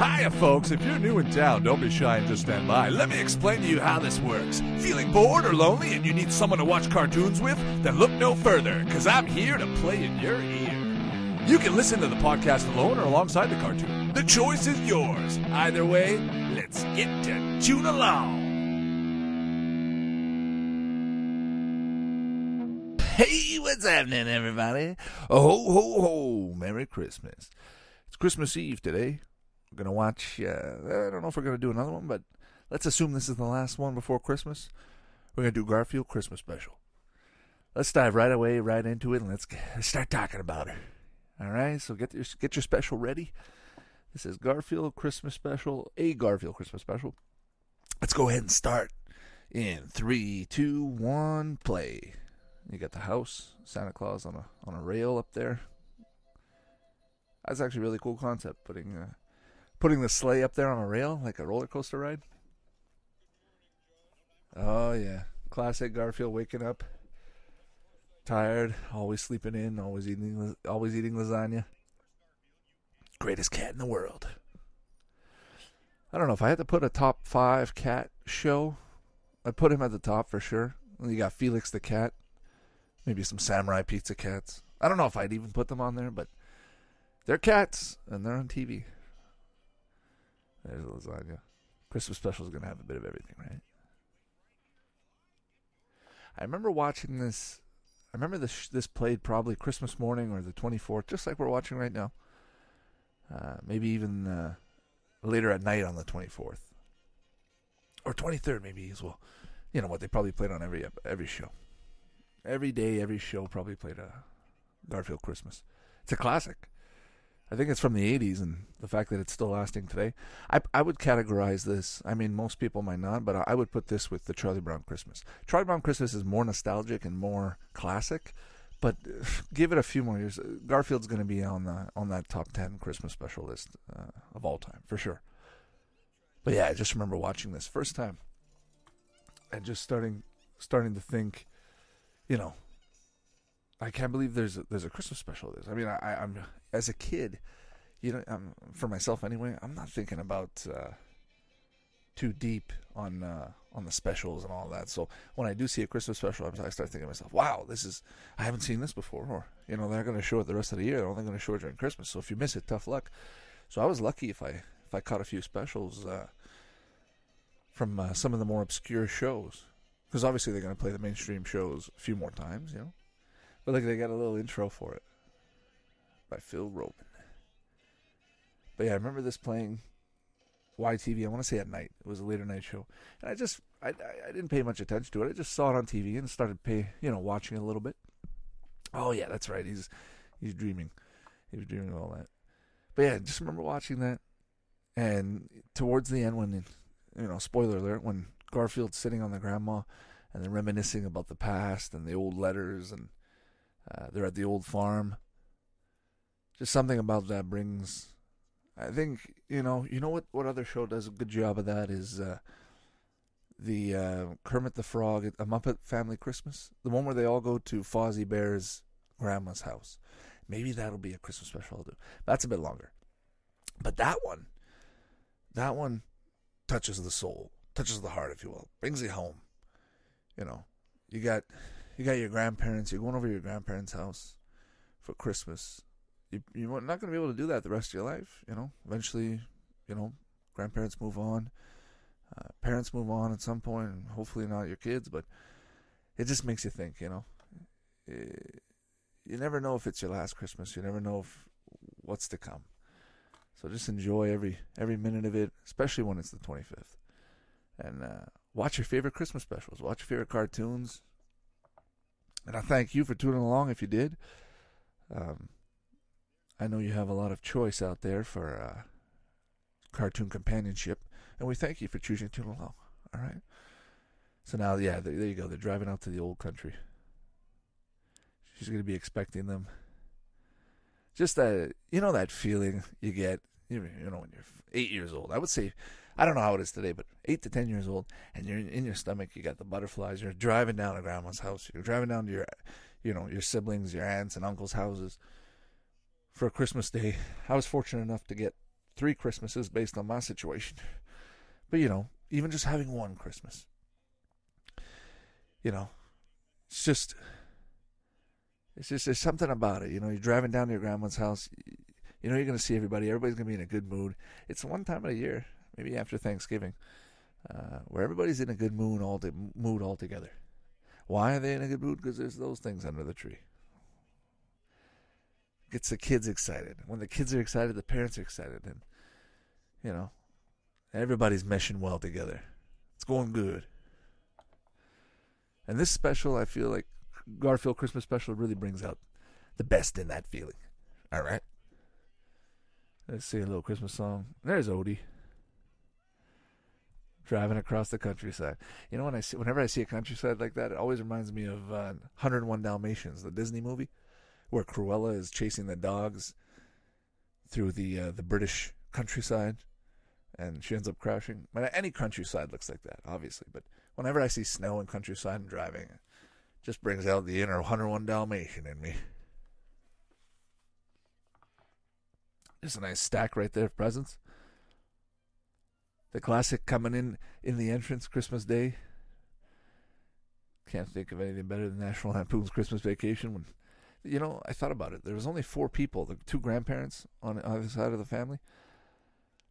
Hiya, folks. If you're new in town, don't be shy and just stand by. Let me explain to you how this works. Feeling bored or lonely and you need someone to watch cartoons with? Then look no further, because I'm here to play in your ear. You can listen to the podcast alone or alongside the cartoon. The choice is yours. Either way, let's get to tune along. Hey, what's happening, everybody? Oh, ho, ho, ho. Merry Christmas. It's Christmas Eve today. We're going to watch, uh, I don't know if we're going to do another one, but let's assume this is the last one before Christmas. We're going to do Garfield Christmas Special. Let's dive right away, right into it, and let's, start talking about her. All right, so get your, get your special ready. This is Garfield Christmas Special, a Garfield Christmas Special. Let's go ahead and start in three, two, one, play. You got the house, Santa Claus on a on a rail up there. That's actually a really cool concept. Putting uh, putting the sleigh up there on a rail like a roller coaster ride. Oh yeah, classic Garfield waking up, tired, always sleeping in, always eating always eating lasagna. Greatest cat in the world. I don't know if I had to put a top five cat show, I'd put him at the top for sure. You got Felix the cat, maybe some Samurai Pizza cats. I don't know if I'd even put them on there, but they're cats and they're on TV. There's lasagna. Christmas special is going to have a bit of everything, right? I remember watching this. I remember this this played probably Christmas morning or the 24th, just like we're watching right now. Uh, maybe even uh, later at night on the 24th or 23rd, maybe as well. You know what? They probably played on every every show, every day, every show probably played a Garfield Christmas. It's a classic. I think it's from the 80s, and the fact that it's still lasting today. I, I would categorize this. I mean, most people might not, but I would put this with the Charlie Brown Christmas. Charlie Brown Christmas is more nostalgic and more classic, but give it a few more years. Garfield's going to be on the on that top 10 Christmas special list uh, of all time for sure. But yeah, I just remember watching this first time and just starting starting to think, you know, I can't believe there's a, there's a Christmas special. This. I mean, I, I'm as a kid, you know, I'm, for myself anyway. I'm not thinking about uh, too deep on uh, on the specials and all that. So when I do see a Christmas special, I start thinking to myself, "Wow, this is I haven't seen this before." Or you know, they're going to show it the rest of the year. They're only going to show it during Christmas. So if you miss it, tough luck. So I was lucky if I if I caught a few specials uh, from uh, some of the more obscure shows, because obviously they're going to play the mainstream shows a few more times, you know. But like they got a little intro for it by Phil Roman. But yeah, I remember this playing YTV. I want to say at night. It was a later night show, and I just I I didn't pay much attention to it. I just saw it on TV and started pay you know watching a little bit. Oh yeah, that's right. He's he's dreaming. He was dreaming all that. But yeah, just remember watching that. And towards the end, when you know, spoiler alert, when Garfield's sitting on the grandma and they're reminiscing about the past and the old letters and uh, they're at the old farm. Just something about that brings. I think you know. You know what? What other show does a good job of that is uh, the uh, Kermit the Frog, A Muppet Family Christmas, the one where they all go to Fozzie Bear's grandma's house. Maybe that'll be a Christmas special. I'll do. That's a bit longer, but that one, that one, touches the soul, touches the heart, if you will, brings you home. You know, you got you got your grandparents. You're going over to your grandparents' house for Christmas. You, you're not going to be able to do that the rest of your life. You know, eventually, you know, grandparents move on, uh, parents move on at some point, and hopefully not your kids. But it just makes you think. You know, it, eh, you never know if it's your last Christmas. You never know if what's to come. So just enjoy every every minute of it, especially when it's the 25th. And uh, watch your favorite Christmas specials. Watch your favorite cartoons. And I thank you for tuning along if you did. Um, I know you have a lot of choice out there for uh, cartoon companionship, and we thank you for choosing to tune along. All right. So now, yeah, there, there you go. They're driving out to the old country. She's going to be expecting them. Just that, you know, that feeling you get, you, know, when you're eight years old. I would say I don't know how it is today, but eight to ten years old, and you're in your stomach. You got the butterflies. You're driving down to grandma's house. You're driving down to your, you know, your siblings, your aunts and uncles' houses for Christmas Day. I was fortunate enough to get three Christmases based on my situation. But you know, even just having one Christmas, you know, it's just, it's just there's something about it. You know, you're driving down to your grandma's house. You know, you're going to see everybody. Everybody's going to be in a good mood. It's one time of the year, maybe after Thanksgiving, uh, where everybody's in a good mood all the mood all together. Why are they in a good mood? Because there's those things under the tree gets the kids excited. When the kids are excited, the parents are excited, and you know, everybody's meshing well together. It's going good. And this special, I feel like Garfield Christmas special really brings out the best in that feeling. All right. Let's see a little Christmas song. There's Odie driving across the countryside. You know, when I see, whenever I see a countryside like that, it always reminds me of uh, 101 Dalmatians, the Disney movie where Cruella is chasing the dogs through the uh, the British countryside, and she ends up crashing. But any countryside looks like that, obviously. But whenever I see snow and countryside and driving, it just brings out the inner 101 Dalmatian in me. There's a nice stack right there of presents. The classic coming in in the entrance Christmas Day. Can't think of anything better than National Lampoon's Christmas Vacation when you know, I thought about it. There was only four people, the two grandparents on either side of the family.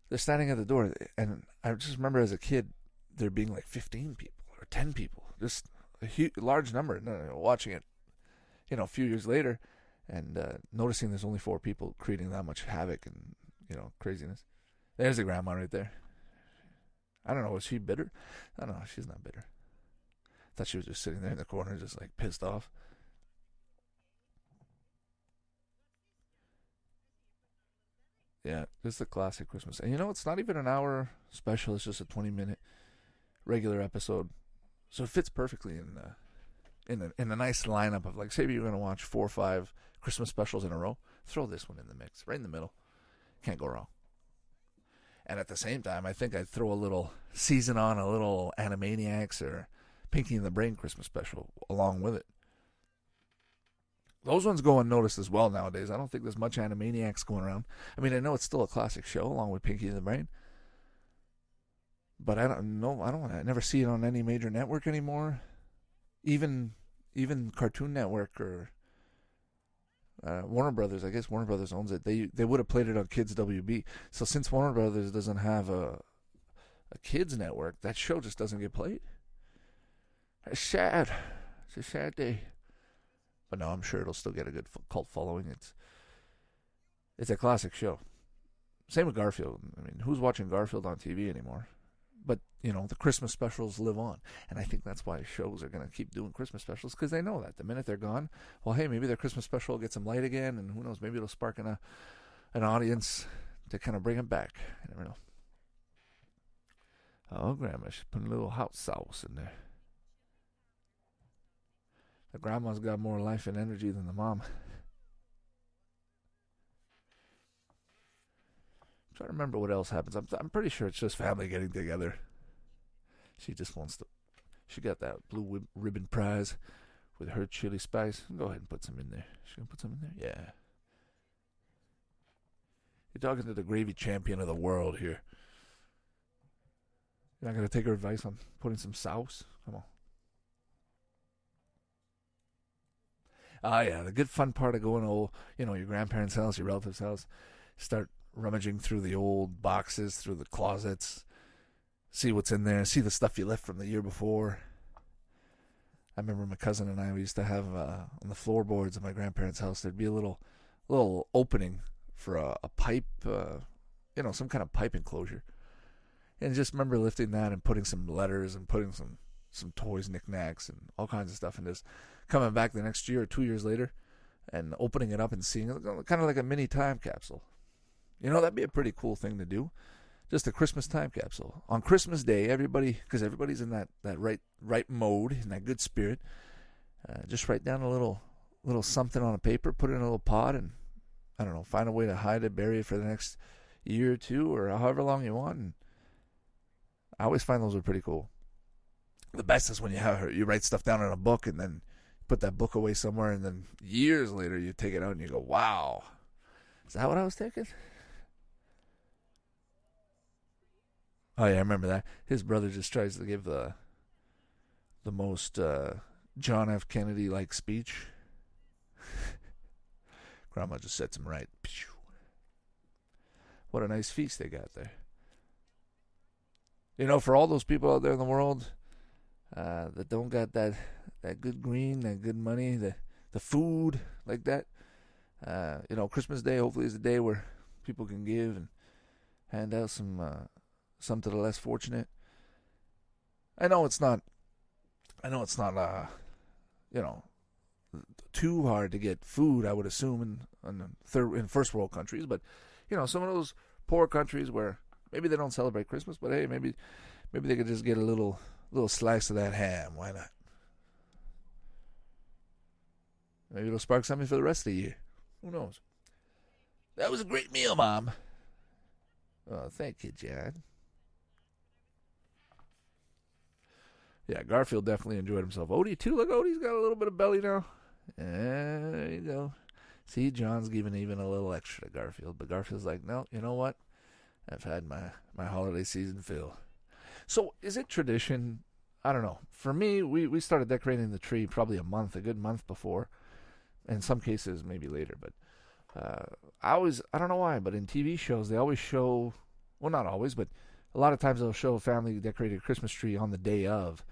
They're standing at the door, and I just remember as a kid there being like 15 people or 10 people, just a huge, large number. Watching it, you know, a few years later, and uh, noticing there's only four people creating that much havoc and you know craziness. There's the grandma right there. I don't know. Was she bitter? I don't know. She's not bitter. I thought she was just sitting there in the corner, just like pissed off. Yeah, this is a classic Christmas. And you know, it's not even an hour special. It's just a 20 minute regular episode. So it fits perfectly in uh, in a, in a nice lineup of like, say you're going to watch four or five Christmas specials in a row. Throw this one in the mix, right in the middle. Can't go wrong. And at the same time, I think I'd throw a little season on a little Animaniacs or Pinky and the Brain Christmas special along with it. Those ones go unnoticed as well nowadays. I don't think there's much Animaniacs going around. I mean, I know it's still a classic show along with Pinky and the Brain, but I don't know. I don't. I never see it on any major network anymore. Even even Cartoon Network or uh, Warner Brothers. I guess Warner Brothers owns it. They they would have played it on Kids WB. So since Warner Brothers doesn't have a a kids network, that show just doesn't get played. It's sad. It's a sad day. But no, I'm sure it'll still get a good cult following. It's it's a classic show. Same with Garfield. I mean, who's watching Garfield on TV anymore? But you know, the Christmas specials live on, and I think that's why shows are going to keep doing Christmas specials because they know that the minute they're gone, well, hey, maybe their Christmas special will get some light again, and who knows, maybe it'll spark in a an audience to kind of bring them back. You never know. Oh, Grandma, she's putting a little hot sauce in there. The grandma's got more life and energy than the mom. Trying to remember what else happens. I'm, I'm pretty sure it's just family getting together. She just wants to. She got that blue ribbon prize with her chili spice. Go ahead and put some in there. She gonna put some in there? Yeah. You're talking to the gravy champion of the world here. You're not gonna take her advice on putting some sauce? Come on. Oh yeah, the good fun part of going to you know your grandparents' house, your relative's house, start rummaging through the old boxes, through the closets, see what's in there, see the stuff you left from the year before. I remember my cousin and I we used to have uh, on the floorboards of my grandparents' house. There'd be a little little opening for a, a pipe, uh, you know, some kind of pipe enclosure. And just remember lifting that and putting some letters and putting some some toys, knickknacks, and all kinds of stuff, and just coming back the next year or two years later and opening it up and seeing it, kind of like a mini time capsule. You know, that'd be a pretty cool thing to do. Just a Christmas time capsule. On Christmas Day, everybody, because everybody's in that, that right right mode, in that good spirit, uh, just write down a little little something on a paper, put it in a little pot, and I don't know, find a way to hide it, bury it for the next year or two, or however long you want. And I always find those are pretty cool. The best is when you have you write stuff down in a book and then put that book away somewhere, and then years later you take it out and you go, "Wow, is that what I was taking?" Oh yeah, I remember that. His brother just tries to give the the most uh, John F. Kennedy like speech. Grandma just sets him right. What a nice feast they got there. You know, for all those people out there in the world uh, that don't got that that good green, that good money, the the food like that. Uh, you know, Christmas Day hopefully is a day where people can give and hand out some uh, some to the less fortunate. I know it's not. I know it's not. Uh, you know, too hard to get food. I would assume in in third in first world countries, but you know, some of those poor countries where maybe they don't celebrate Christmas, but hey, maybe maybe they could just get a little little slice of that ham. Why not? Maybe it'll spark something for the rest of the year. Who knows? That was a great meal, Mom. Oh, thank you, John. Yeah, Garfield definitely enjoyed himself. Odie too. Look, Odie's got a little bit of belly now. there you go. See, John's giving even a little extra to Garfield, but Garfield's like, no, you know what? I've had my my holiday season fill. So, is it tradition? I don't know. For me, we we started decorating the tree probably a month, a good month before. In some cases, maybe later, but uh, I always I don't know why, but in TV shows they always show well, not always, but a lot of times they'll show a family decorated Christmas tree on the day of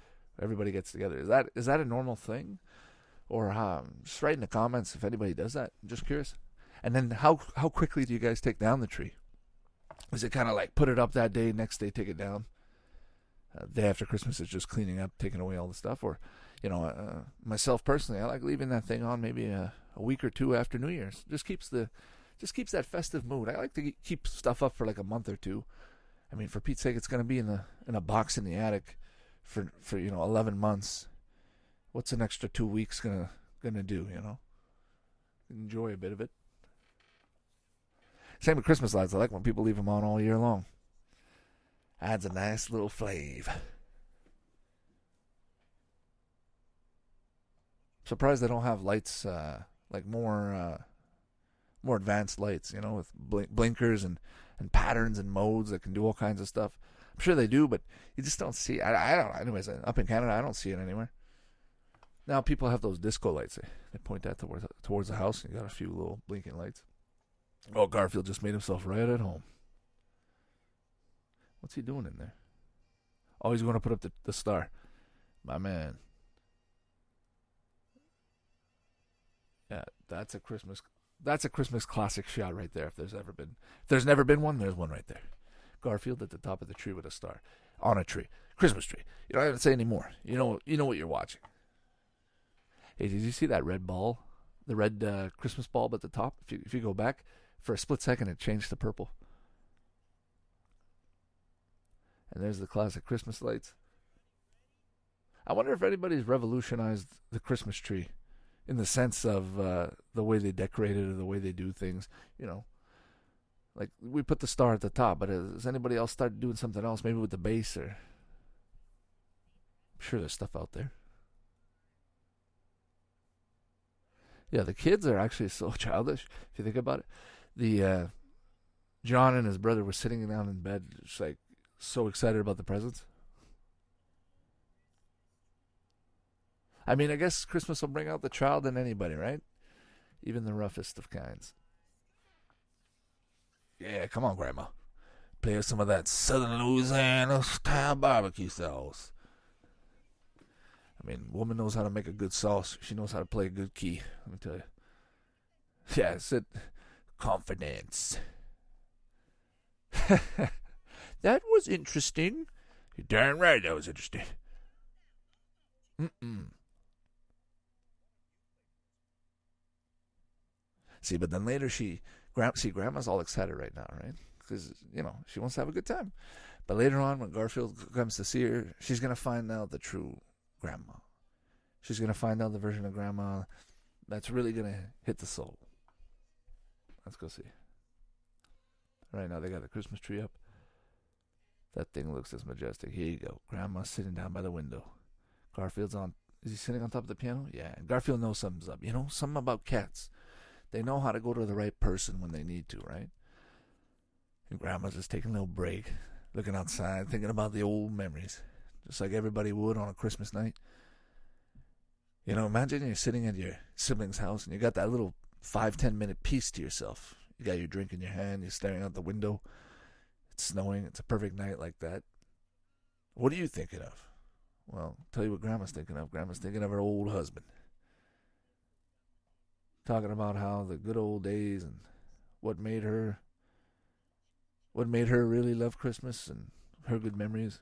everybody gets together. Is that is that a normal thing? Or um, just write in the comments if anybody does that. I'm just curious. And then how how quickly do you guys take down the tree? Is it kind of like put it up that day, next day take it down? Uh, day after Christmas is just cleaning up, taking away all the stuff. Or, you know, uh, myself personally, I like leaving that thing on maybe a, a week or two after New Year's. Just keeps the just keeps that festive mood. I like to keep stuff up for like a month or two. I mean, for Pete's sake, it's going to be in a in a box in the attic for for you know 11 months what's an extra 2 weeks going to going to do you know? Enjoy a bit of it. Same with christmas lights. I like when people leave them on all year long. Adds a nice little flavor. Surprised they don't have lights uh, like more uh, more advanced lights you know with blink- blinkers and and patterns and modes that can do all kinds of stuff I'm sure they do, but you just don't see. I, I don't. Anyways, uh, up in Canada, I don't see it anywhere. Now people have those disco lights. They, they point that towards towards the house, and you got a few little blinking lights. Oh, Garfield just made himself right at home. What's he doing in there? Oh, he's going to put up the, the star. My man. Yeah, that's a Christmas. That's a Christmas classic shot right there. If there's ever been, if there's never been one, there's one right there. Garfield at the top of the tree with a star on a tree, Christmas tree. You don't have to say any more. You know, you know what you're watching. Hey, did you see that red ball, the red uh, Christmas bulb at the top? If you if you go back for a split second, it changed to purple. And there's the classic Christmas lights. I wonder if anybody's revolutionized the Christmas tree in the sense of uh, the way they decorate it or the way they do things. You know, like we put the star at the top, but has anybody else started doing something else? Maybe with the base, or I'm sure there's stuff out there. Yeah, the kids are actually so childish if you think about it. The uh, John and his brother were sitting down in bed, just like so excited about the presents. I mean, I guess Christmas will bring out the child in anybody, right? Even the roughest of kinds. Yeah, come on, Grandma. Play us some of that Southern Louisiana style barbecue sauce. I mean, woman knows how to make a good sauce. She knows how to play a good key. Let me tell you. Yeah, it's it. Confidence. that was interesting. You're darn right that was interesting. Mm-mm. See, but then later she see, Grandma's all excited right now, right? Because you know she wants to have a good time. But later on, when Garfield comes to see her, she's gonna find out the true Grandma. She's gonna find out the version of Grandma that's really gonna hit the soul. Let's go see. Right now, they got the Christmas tree up. That thing looks as majestic. Here you go. Grandma's sitting down by the window. Garfield's on. Is he sitting on top of the piano? Yeah. Garfield knows something's up. You know, something about cats. They know how to go to the right person when they need to, right? And grandma's just taking a little break, looking outside, thinking about the old memories, just like everybody would on a Christmas night. You know, imagine you're sitting at your sibling's house and you got that little five, ten minute piece to yourself. You got your drink in your hand, you're staring out the window. It's snowing, it's a perfect night like that. What are you thinking of? Well, I'll tell you what Grandma's thinking of. Grandma's thinking of her old husband. Talking about how the good old days and what made her what made her really love Christmas and her good memories.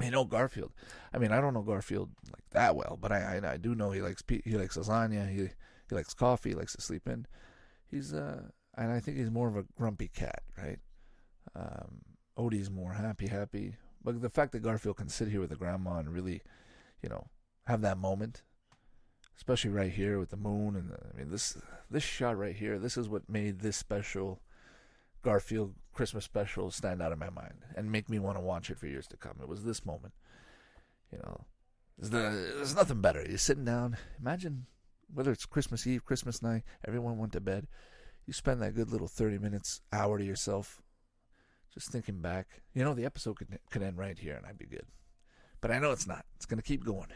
I know Garfield. I mean, I don't know Garfield like that well, but I I, I do know he likes he likes lasagna. He he likes coffee. He likes to sleep in. He's uh, and I think he's more of a grumpy cat, right? Um, Odie's more happy, happy. But the fact that Garfield can sit here with the grandma and really, you know, have that moment, especially right here with the moon and the, I mean this this shot right here. This is what made this special Garfield Christmas special stand out in my mind and make me want to watch it for years to come. It was this moment, you know. There's, the, there's nothing better. You're sitting down. Imagine whether it's Christmas Eve, Christmas night, everyone went to bed. You spend that good little 30 minutes, hour to yourself, just thinking back. You know, the episode could, could end right here and I'd be good. But I know it's not. It's going to keep going.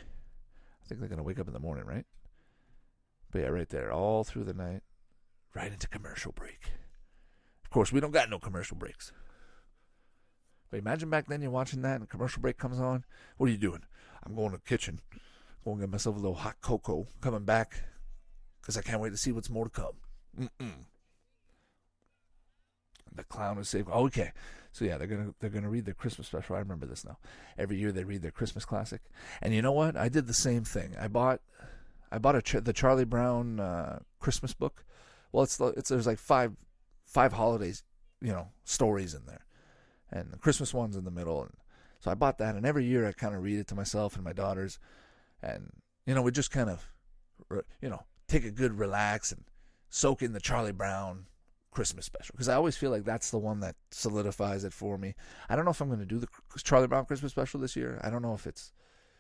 I think they're going to wake up in the morning, right? But yeah, right there, all through the night, right into commercial break. Of course, we don't got no commercial breaks. But imagine back then you're watching that and commercial break comes on. What are you doing? I'm going to the kitchen. Going to get myself a little hot cocoa. Coming back because I can't wait to see what's more to come. Mm-mm. The clown is safe. okay, so yeah, they're gonna they're gonna read their Christmas special. I remember this now. Every year they read their Christmas classic, and you know what? I did the same thing. I bought I bought a the Charlie Brown uh, Christmas book. Well, it's it's there's like five five holidays, you know, stories in there, and the Christmas one's in the middle. And so I bought that, and every year I kind of read it to myself and my daughters, and you know we just kind of, you know, take a good relax and soak in the Charlie Brown Christmas special because I always feel like that's the one that solidifies it for me. I don't know if I'm going to do the Charlie Brown Christmas special this year. I don't know if it's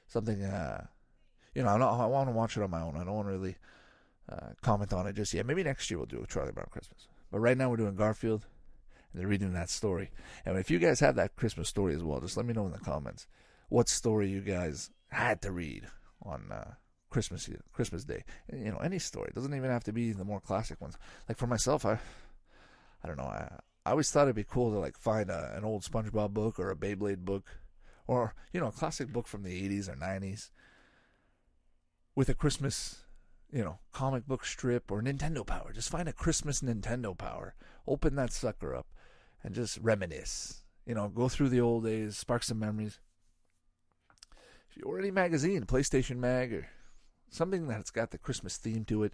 something, uh, you know, I, I want to watch it on my own. I don't want to really uh, comment on it just yet. Maybe next year we'll do a Charlie Brown Christmas. But right now we're doing Garfield, and they're reading that story. And if you guys have that Christmas story as well, just let me know in the comments what story you guys had to read on uh, Christmas Christmas Day. You know, any story. It doesn't even have to be the more classic ones. Like for myself, I I don't know. I, I always thought it'd be cool to like find a, an old SpongeBob book or a Beyblade book, or you know, a classic book from the '80s or '90s with a Christmas, you know, comic book strip or Nintendo Power. Just find a Christmas Nintendo Power, open that sucker up, and just reminisce. You know, go through the old days, spark some memories. If you're any magazine, PlayStation Mag, or something that's got the Christmas theme to it,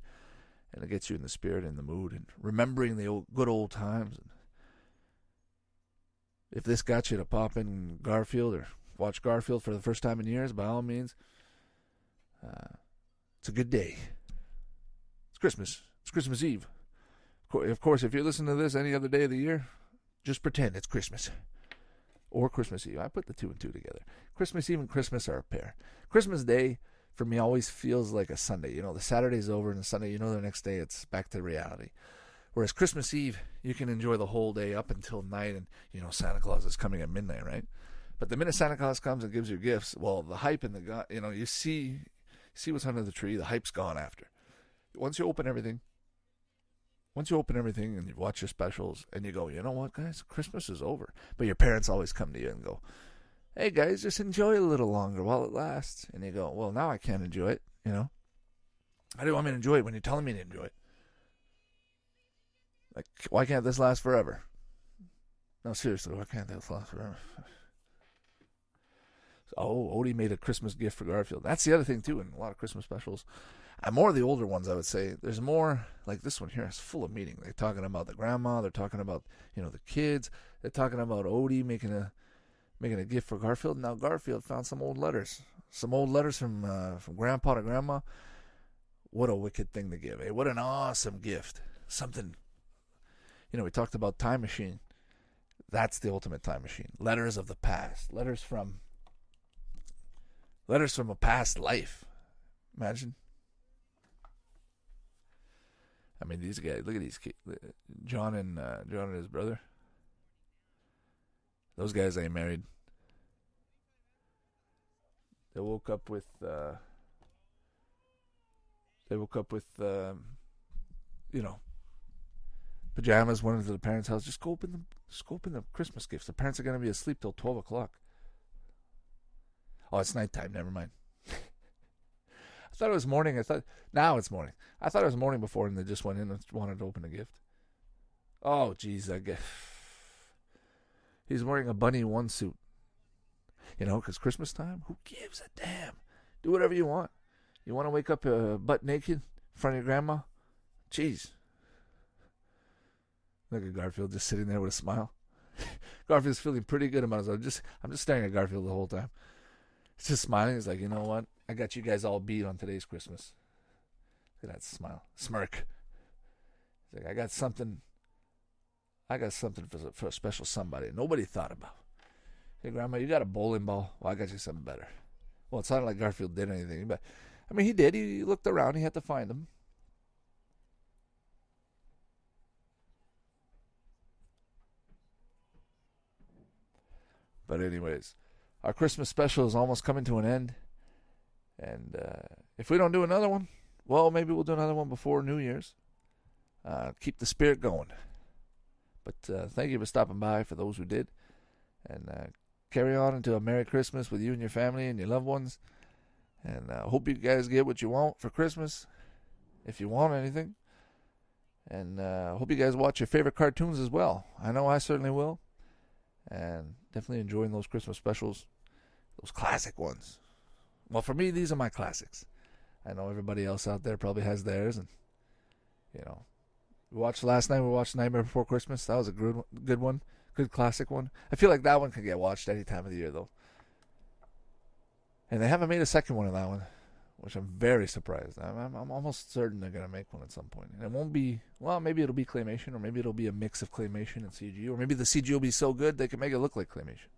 and it gets you in the spirit and the mood and remembering the old, good old times. If this got you to pop in Garfield or watch Garfield for the first time in years, by all means, uh, it's a good day. It's Christmas. It's Christmas Eve. Of course, if you're listening to this any other day of the year, just pretend it's Christmas. Or Christmas Eve. I put the two and two together. Christmas Eve and Christmas are a pair. Christmas Day for me always feels like a Sunday. You know, the Saturday's over and the Sunday, you know, the next day it's back to reality. Whereas Christmas Eve, you can enjoy the whole day up until night, and you know Santa Claus is coming at midnight, right? But the minute Santa Claus comes and gives you gifts, well, the hype and the you know you see see what's under the tree. The hype's gone after. Once you open everything, once you open everything and you watch your specials and you go, you know what, guys, Christmas is over. But your parents always come to you and go, hey guys, just enjoy a little longer while it lasts. And you go, well, now I can't enjoy it, you know? How do you want me to enjoy it when you're telling me to enjoy it? Like, why can't this last forever? No, seriously, why can't this last forever? Oh, Odie made a Christmas gift for Garfield. That's the other thing too, in a lot of Christmas specials. And more of the older ones, I would say. There's more like this one here. It's full of meaning. They're talking about the grandma. They're talking about you know the kids. They're talking about Odie making a making a gift for Garfield. Now Garfield found some old letters, some old letters from uh, from Grandpa to Grandma. What a wicked thing to give! Eh? What an awesome gift! Something, you know. We talked about time machine. That's the ultimate time machine. Letters of the past. Letters from. Letters from a past life. Imagine. I mean, these guys. Look at these kids. John and uh, John and his brother. Those guys ain't married. They woke up with. Uh, they woke up with, um, you know, pajamas. Went into the parents' house. Just go open the, just go open the Christmas gifts. The parents are gonna be asleep till twelve o'clock. Oh, it's nighttime. Never mind. I thought it was morning. I thought now it's morning. I thought it was morning before, and they just went in and wanted to open a gift. Oh, jeez, I guess he's wearing a bunny one suit. You know, because Christmas time, who gives a damn? Do whatever you want. You want to wake up uh, butt naked in front of your grandma? Jeez. Look at Garfield just sitting there with a smile. Garfield's feeling pretty good about himself. Just I'm just staring at Garfield the whole time. He's just smiling. He's like, you know what? I got you guys all beat on today's Christmas. Look at that smile, smirk. He's like, I got something. I got something for, for a special somebody nobody thought about. Hey, Grandma, you got a bowling ball? Well, I got you something better. Well, it sounded like Garfield did anything, but I mean, he did. He looked around. He had to find them. But anyways, our Christmas special is almost coming to an end. And uh, if we don't do another one, well, maybe we'll do another one before New Year's. Uh, keep the spirit going. But uh, thank you for stopping by for those who did. And uh, carry on into a Merry Christmas with you and your family and your loved ones. And uh, hope you guys get what you want for Christmas, if you want anything. And uh, hope you guys watch your favorite cartoons as well. I know I certainly will. And definitely enjoying those Christmas specials, those classic ones. Well, for me, these are my classics. I know everybody else out there probably has theirs, and you know, we watched last night. We watched Nightmare Before Christmas. That was a good, good one, good classic one. I feel like that one can get watched any time of the year, though. And they haven't made a second one of that one, which I'm very surprised. I'm, I'm, I'm almost certain they're gonna make one at some point. And it won't be well. Maybe it'll be claymation, or maybe it'll be a mix of claymation and CG, or maybe the CG will be so good they can make it look like claymation.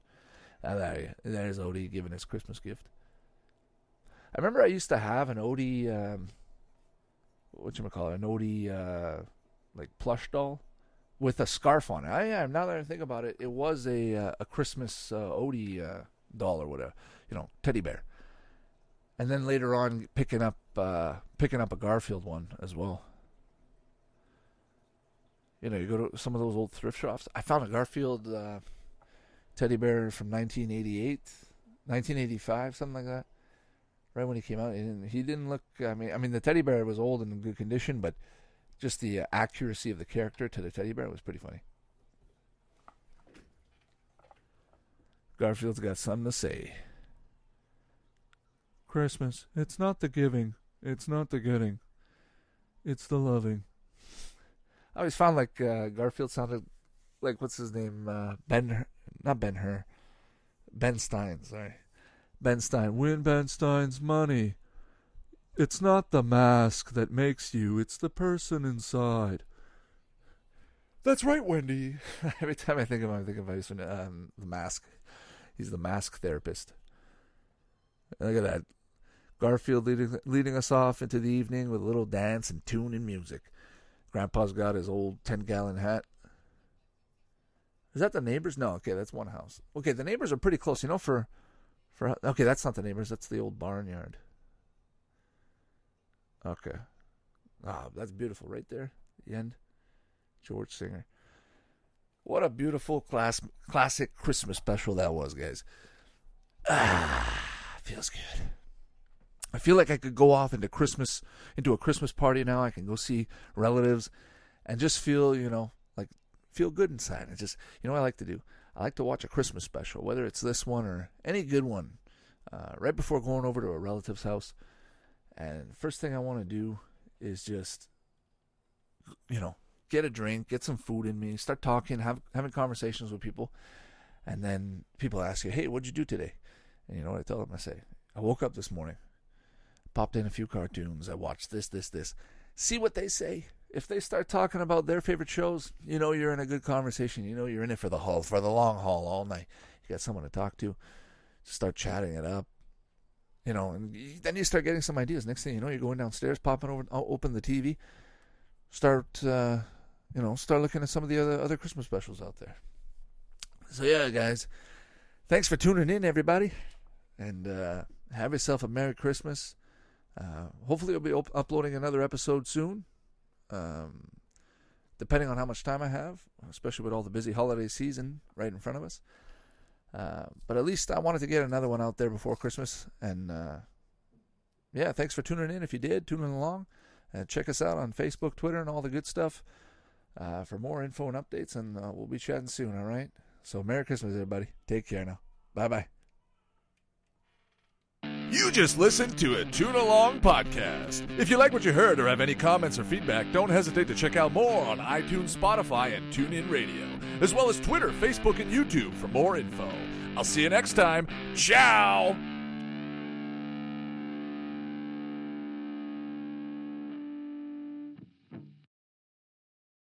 Ah, there, there's Odie giving his Christmas gift. I remember I used to have an Odie, um, what you call it, an Odie uh, like plush doll with a scarf on it. I am now that I think about it, it was a uh, a Christmas uh, Odie uh, doll or whatever, you know, teddy bear. And then later on, picking up uh, picking up a Garfield one as well. You know, you go to some of those old thrift shops. I found a Garfield uh, teddy bear from 1988, 1985, something like that. Right when he came out, and he didn't look. I mean, I mean, the teddy bear was old and in good condition, but just the uh, accuracy of the character to the teddy bear was pretty funny. Garfield's got something to say. Christmas, it's not the giving, it's not the getting, it's the loving. I always found like uh, Garfield sounded like what's his name, uh, Ben, not Ben Hur, Ben Stein. Sorry, Ben Stein. Win Ben Stein's money. It's not the mask that makes you, it's the person inside. That's right, Wendy. Every time I think of him, I think of um, the mask. He's the mask therapist. Look at that. Garfield leading, leading us off into the evening with a little dance and tune and music. Grandpa's got his old 10 gallon hat. Is that the neighbors? No, okay, that's one house. Okay, the neighbors are pretty close. You know, for, for okay, that's not the neighbors. That's the old barnyard. Okay. Ah, that's beautiful right there. The end. George Singer. What a beautiful class, classic Christmas special that was, guys. Ah, feels good. I feel like I could go off into Christmas, into a Christmas party now. I can go see relatives and just feel, you know, like feel good inside. And just, you know what I like to do? I like to watch a Christmas special, whether it's this one or any good one, uh, right before going over to a relative's house. And first thing I want to do is just, you know, get a drink, get some food in me, start talking, have having conversations with people, and then people ask you, "Hey, what'd you do today?" And you know what I tell them? I say, "I woke up this morning, popped in a few cartoons, I watched this, this, this." See what they say. If they start talking about their favorite shows, you know you're in a good conversation. You know you're in it for the haul, for the long haul all night. You got someone to talk to. Start chatting it up you know, and then you start getting some ideas. Next thing you know, you're going downstairs, popping over, open the TV, start, uh, you know, start looking at some of the other other Christmas specials out there. So yeah, guys, thanks for tuning in, everybody, and uh, have yourself a Merry Christmas. Uh, hopefully, I'll be op- uploading another episode soon. Um, depending on how much time I have, especially with all the busy holiday season right in front of us. Uh, but at least I wanted to get another one out there before Christmas. And uh, yeah, thanks for tuning in. If you did, tuning along. And check us out on Facebook, Twitter, and all the good stuff uh, for more info and updates. And uh, we'll be chatting soon, all right? So, Merry Christmas, everybody. Take care now. Bye bye. Just listened to a Tune Along podcast. If you like what you heard or have any comments or feedback, don't hesitate to check out more on iTunes, Spotify, and TuneIn Radio, as well as Twitter, Facebook, and YouTube for more info. I'll see you next time. Ciao!